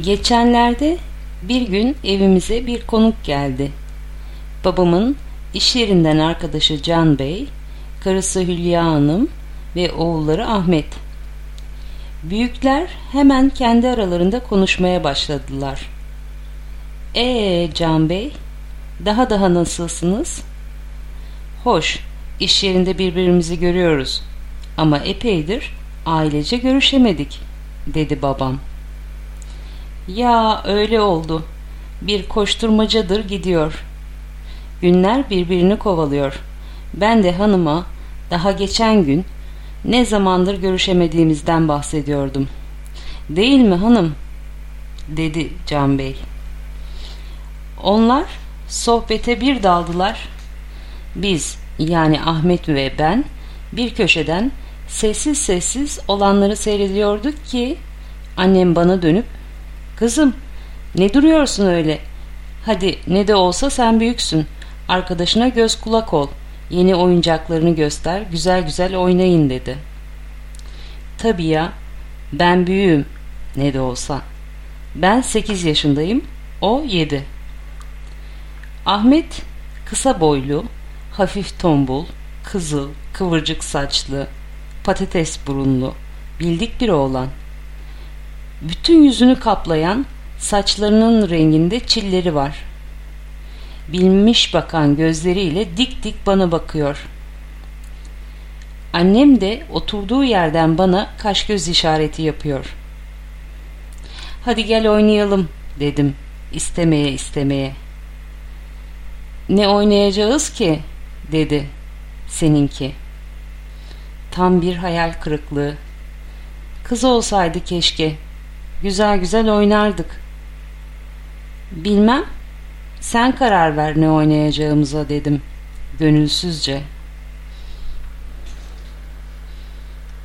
Geçenlerde bir gün evimize bir konuk geldi. Babamın iş yerinden arkadaşı Can Bey, karısı Hülya Hanım ve oğulları Ahmet. Büyükler hemen kendi aralarında konuşmaya başladılar. Ee Can Bey, daha daha nasılsınız? Hoş, iş yerinde birbirimizi görüyoruz ama epeydir ailece görüşemedik, dedi babam. Ya öyle oldu. Bir koşturmacadır gidiyor. Günler birbirini kovalıyor. Ben de hanıma daha geçen gün ne zamandır görüşemediğimizden bahsediyordum. Değil mi hanım? dedi Can Bey. Onlar sohbete bir daldılar. Biz yani Ahmet ve ben bir köşeden sessiz sessiz olanları seyrediyorduk ki annem bana dönüp Kızım ne duruyorsun öyle? Hadi ne de olsa sen büyüksün. Arkadaşına göz kulak ol. Yeni oyuncaklarını göster, güzel güzel oynayın dedi. Tabii ya, ben büyüğüm ne de olsa. Ben sekiz yaşındayım, o yedi. Ahmet kısa boylu, hafif tombul, kızıl, kıvırcık saçlı, patates burunlu, bildik bir oğlan. Bütün yüzünü kaplayan saçlarının renginde çilleri var. Bilmiş bakan gözleriyle dik dik bana bakıyor. Annem de oturduğu yerden bana kaş göz işareti yapıyor. Hadi gel oynayalım dedim istemeye istemeye. Ne oynayacağız ki dedi seninki. Tam bir hayal kırıklığı. Kız olsaydı keşke Güzel güzel oynardık. Bilmem. Sen karar ver ne oynayacağımıza dedim. Gönülsüzce.